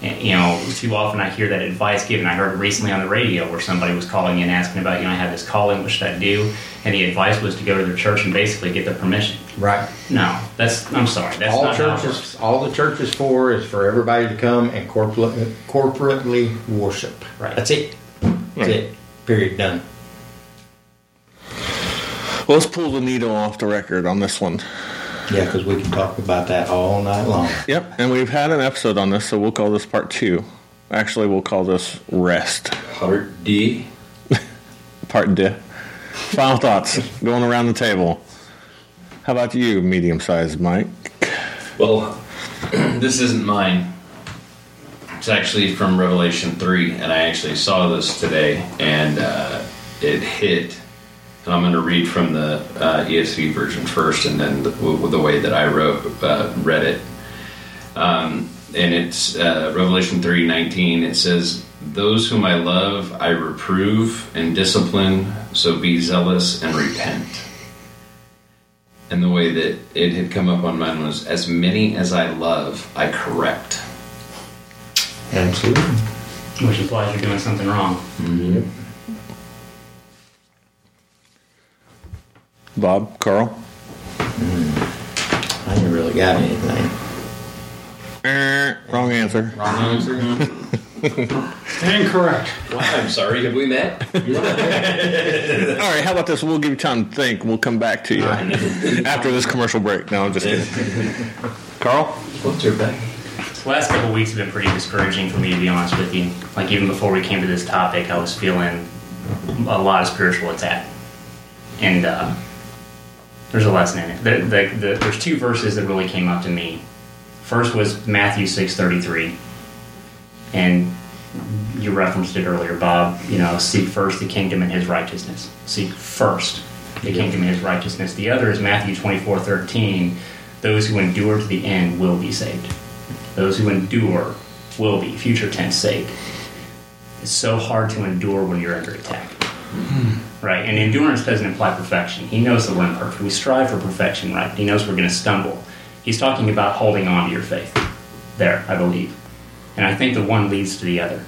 And, you know, too often I hear that advice given. I heard recently on the radio where somebody was calling in asking about, you know, I have this calling, what should I do? And the advice was to go to their church and basically get their permission. Right. No, that's I'm sorry. That's all not how it churches, works. all the church is for is for everybody to come and corporate, corporately worship. Right. That's it. That's Right. it. Period. Done. Well, let's pull the needle off the record on this one. Yeah, because we can talk about that all night long. Yep. And we've had an episode on this, so we'll call this part two. Actually, we'll call this rest. Part D. Part D. Final thoughts going around the table. How about you, medium sized Mike? Well, this isn't mine. It's actually from Revelation 3, and I actually saw this today, and uh, it hit. And I'm going to read from the uh, ESV version first, and then the, the way that I wrote uh, read it. Um, and it's uh, Revelation 3:19. It says, "Those whom I love, I reprove and discipline. So be zealous and repent." And the way that it had come up on mine was, "As many as I love, I correct." Absolutely. Which implies you're doing something wrong. Bob, Carl? Hmm. I ain't really got anything. Eh, wrong answer. Wrong answer. Incorrect. Well, I'm sorry. Have we met? All right, how about this? We'll give you time to think. We'll come back to you after this commercial break. No, I'm just kidding. Carl? What's her back? The last couple of weeks have been pretty discouraging for me, to be honest with you. Like even before we came to this topic, I was feeling a lot of spiritual attack, and uh, there's a lesson in it. The, the, the, there's two verses that really came up to me. First was Matthew six thirty three, and you referenced it earlier, Bob. You know, seek first the kingdom and His righteousness. Seek first the kingdom and His righteousness. The other is Matthew twenty four thirteen. Those who endure to the end will be saved. Those who endure will be future tense saved. It's so hard to endure when you're under attack. Hmm. Right? And endurance doesn't imply perfection. He knows that we're imperfect. We strive for perfection, right? He knows we're going to stumble. He's talking about holding on to your faith. There, I believe. And I think the one leads to the other.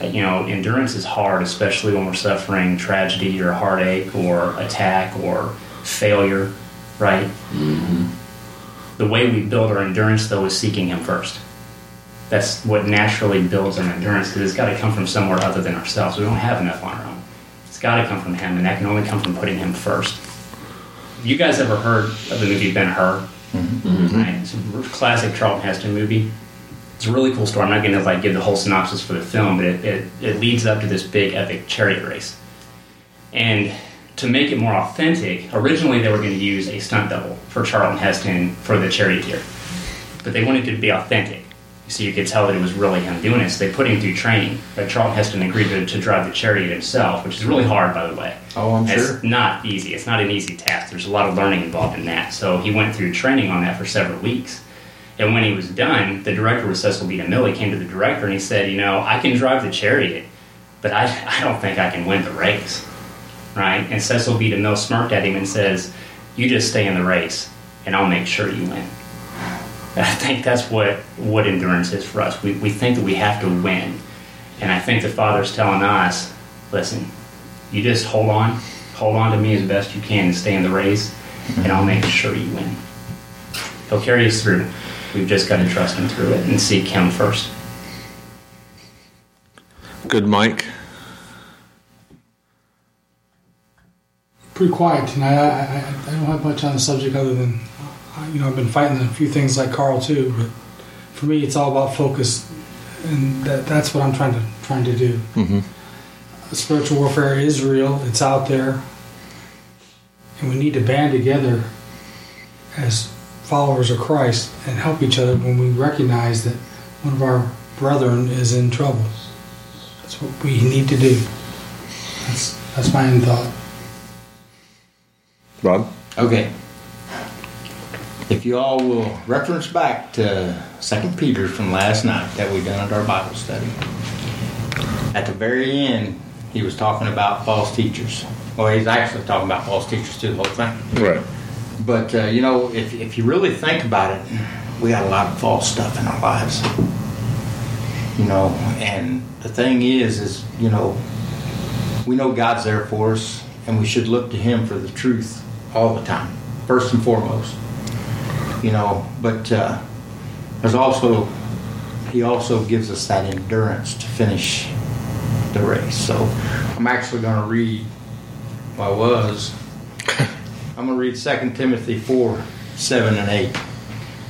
Uh, You know, endurance is hard, especially when we're suffering tragedy or heartache or attack or failure, right? The way we build our endurance, though, is seeking Him first. That's what naturally builds our endurance because it's got to come from somewhere other than ourselves. We don't have enough on our own. It's got to come from Him, and that can only come from putting Him first. Have you guys ever heard of the movie Ben Hur? Mm-hmm. Right, it's a classic Charlton Heston movie. It's a really cool story. I'm not going to like give the whole synopsis for the film, but it, it, it leads up to this big epic chariot race. And to make it more authentic, originally they were going to use a stunt double for Charlton Heston for the charioteer, but they wanted to be authentic, so you could tell that it was really him doing it. So they put him through training. But Charlton Heston agreed to, to drive the chariot himself, which is really hard, by the way. Oh, I'm It's sure. not easy. It's not an easy task. There's a lot of learning involved in that. So he went through training on that for several weeks. And when he was done, the director was Cecil B. DeMille. He came to the director and he said, You know, I can drive the chariot, but I, I don't think I can win the race. Right? And Cecil B. DeMille smirked at him and says, You just stay in the race, and I'll make sure you win. And I think that's what, what endurance is for us. We, we think that we have to win. And I think the Father's telling us, listen, you just hold on, hold on to me as best you can and stay in the race, and I'll make sure you win. He'll carry us through. We've just got to trust him through it and seek him first. Good Mike. Pretty quiet tonight. I, I, I don't have much on the subject other than, you know, I've been fighting a few things like Carl too, but for me, it's all about focus, and that, that's what I'm trying to trying to do. Mhm. Spiritual warfare is real. It's out there, and we need to band together as followers of Christ and help each other when we recognize that one of our brethren is in trouble. That's what we need to do. That's that's my end thought. Rob. Okay. If you all will reference back to Second Peter from last night that we done at our Bible study, at the very end, he was talking about false teachers. Well, he's actually talking about false teachers too, the whole thing. Right. But uh, you know, if if you really think about it, we got a lot of false stuff in our lives. You know, and the thing is, is you know, we know God's there for us, and we should look to Him for the truth all the time, first and foremost. You know, but uh, there's also He also gives us that endurance to finish the race. So I'm actually going to read. Well, I was. I'm going to read 2 Timothy 4 7 and 8,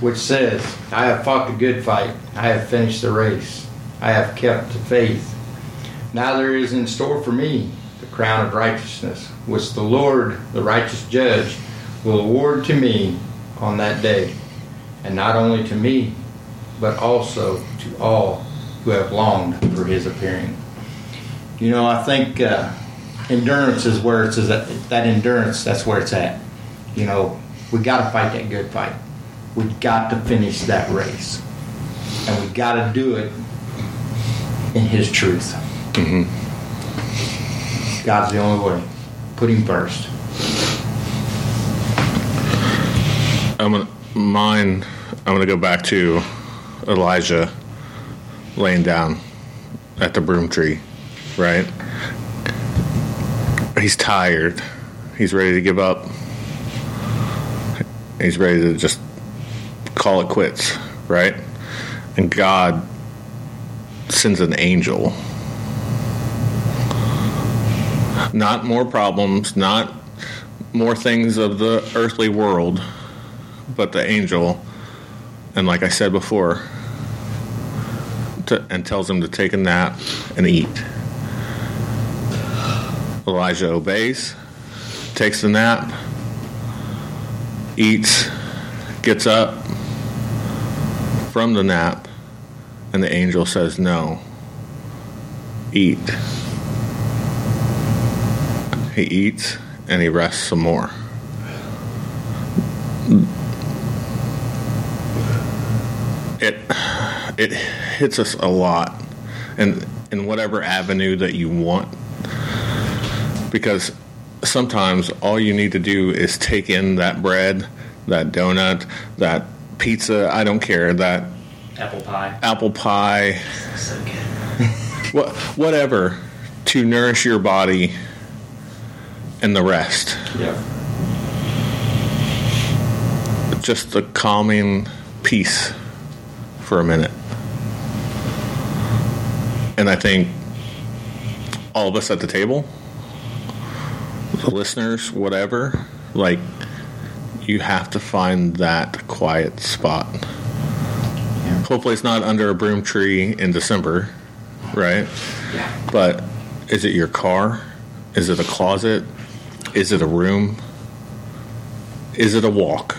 which says, I have fought the good fight, I have finished the race, I have kept the faith. Now there is in store for me the crown of righteousness, which the Lord, the righteous judge, will award to me on that day, and not only to me, but also to all who have longed for his appearing. You know, I think uh, endurance is where it's at. That endurance, that's where it's at. You know, we got to fight that good fight. We got to finish that race, and we got to do it in His truth. God's the only way. Put Him first. I'm gonna mine. I'm gonna go back to Elijah laying down at the broom tree, right? He's tired. He's ready to give up. he's ready to just call it quits, right? And God sends an angel. Not more problems, not more things of the earthly world, but the angel. And like I said before, to, and tells him to take a nap and eat. Elijah obeys, takes the nap, eats, gets up from the nap, and the angel says, No, eat. He eats and he rests some more. It it hits us a lot and in whatever avenue that you want because sometimes all you need to do is take in that bread, that donut, that pizza, I don't care, that Apple pie. apple pie, So good. whatever, to nourish your body and the rest. Yeah. Just the calming peace for a minute. And I think all of us at the table, the listeners, whatever, like, you have to find that quiet spot. Hopefully, it's not under a broom tree in December, right? Yeah. But is it your car? Is it a closet? Is it a room? Is it a walk?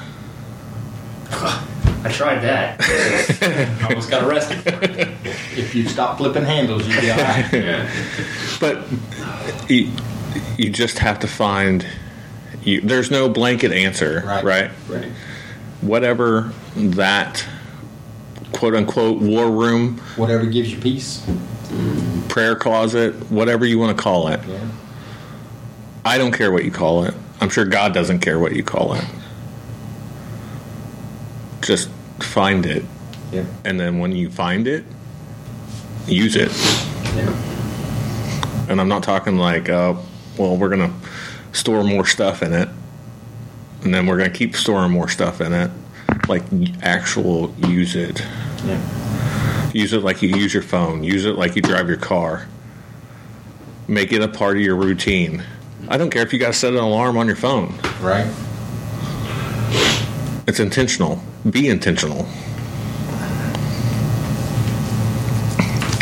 I tried that. I Almost got arrested. If you stop flipping handles, you'd be all right. Yeah. But you, you just have to find. You, there's no blanket answer, Right. right? Right. Whatever that quote unquote war room, Whatever gives you peace. prayer closet, whatever you want to call it. Yeah. I don't care what you call it. I'm sure God doesn't care what you call it. Just find it. Yeah. And then when you find it, use it. Yeah. And I'm not talking like, uh, well, we're going to store more stuff in it. And then we're going to keep storing more stuff in it. Like, actual use it. Yeah. Use it like you use your phone. Use it like you drive your car. Make it a part of your routine. I don't care if you got to set an alarm on your phone. Right. It's intentional. Be intentional.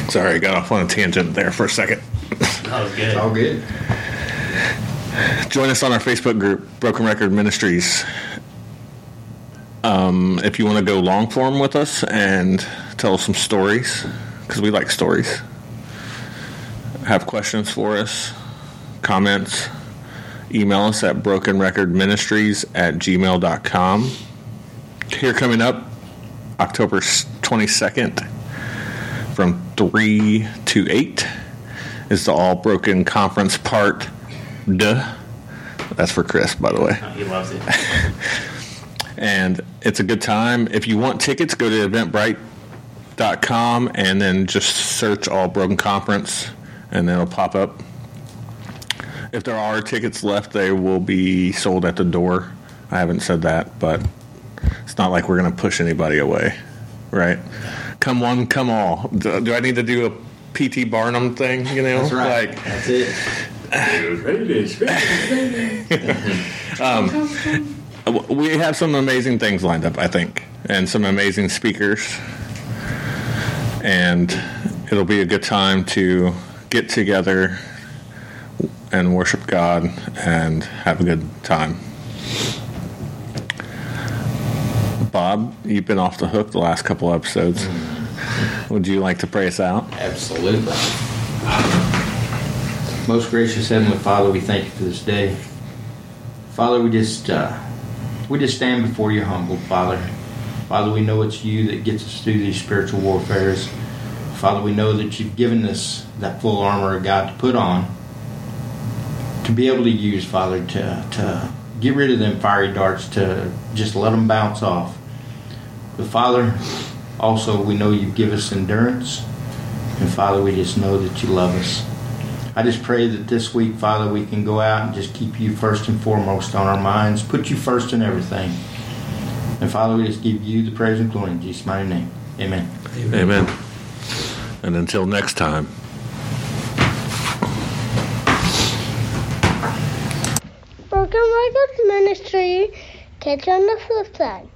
Sorry, I got off on a tangent there for a second. That was It's all good. good. Join us on our Facebook group, Broken Record Ministries. Um, if you want to go long form with us and tell us some stories, because we like stories, have questions for us, comments, email us at brokenrecordministries at gmail.com. Here coming up, October 22nd from 3 to 8 is the All Broken Conference Part Duh. That's for Chris, by the way. He loves it. And it's a good time. If you want tickets, go to eventbrite.com and then just search All Broken Conference and then it'll pop up. If there are tickets left, they will be sold at the door. I haven't said that, but it's not like we're going to push anybody away, right? Come one, come all. Do, do I need to do a P.T. Barnum thing? You know, That's right. like That's it. Um, we have some amazing things lined up, I think, and some amazing speakers. And it'll be a good time to get together and worship God and have a good time. Bob, you've been off the hook the last couple episodes. Would you like to pray us out? Absolutely. Most gracious Heavenly Father, we thank you for this day. Father, we just uh, we just stand before you humbled, Father. Father, we know it's you that gets us through these spiritual warfares. Father, we know that you've given us that full armor of God to put on to be able to use, Father, to to get rid of them fiery darts, to just let them bounce off. But Father, also we know you give us endurance. And Father, we just know that you love us. I just pray that this week, Father, we can go out and just keep you first and foremost on our minds, put you first in everything. And Father, we just give you the praise and glory in Jesus' mighty name. Amen. Amen. Amen. And until next time. Welcome, Michael's Ministry. Catch you on the flip side.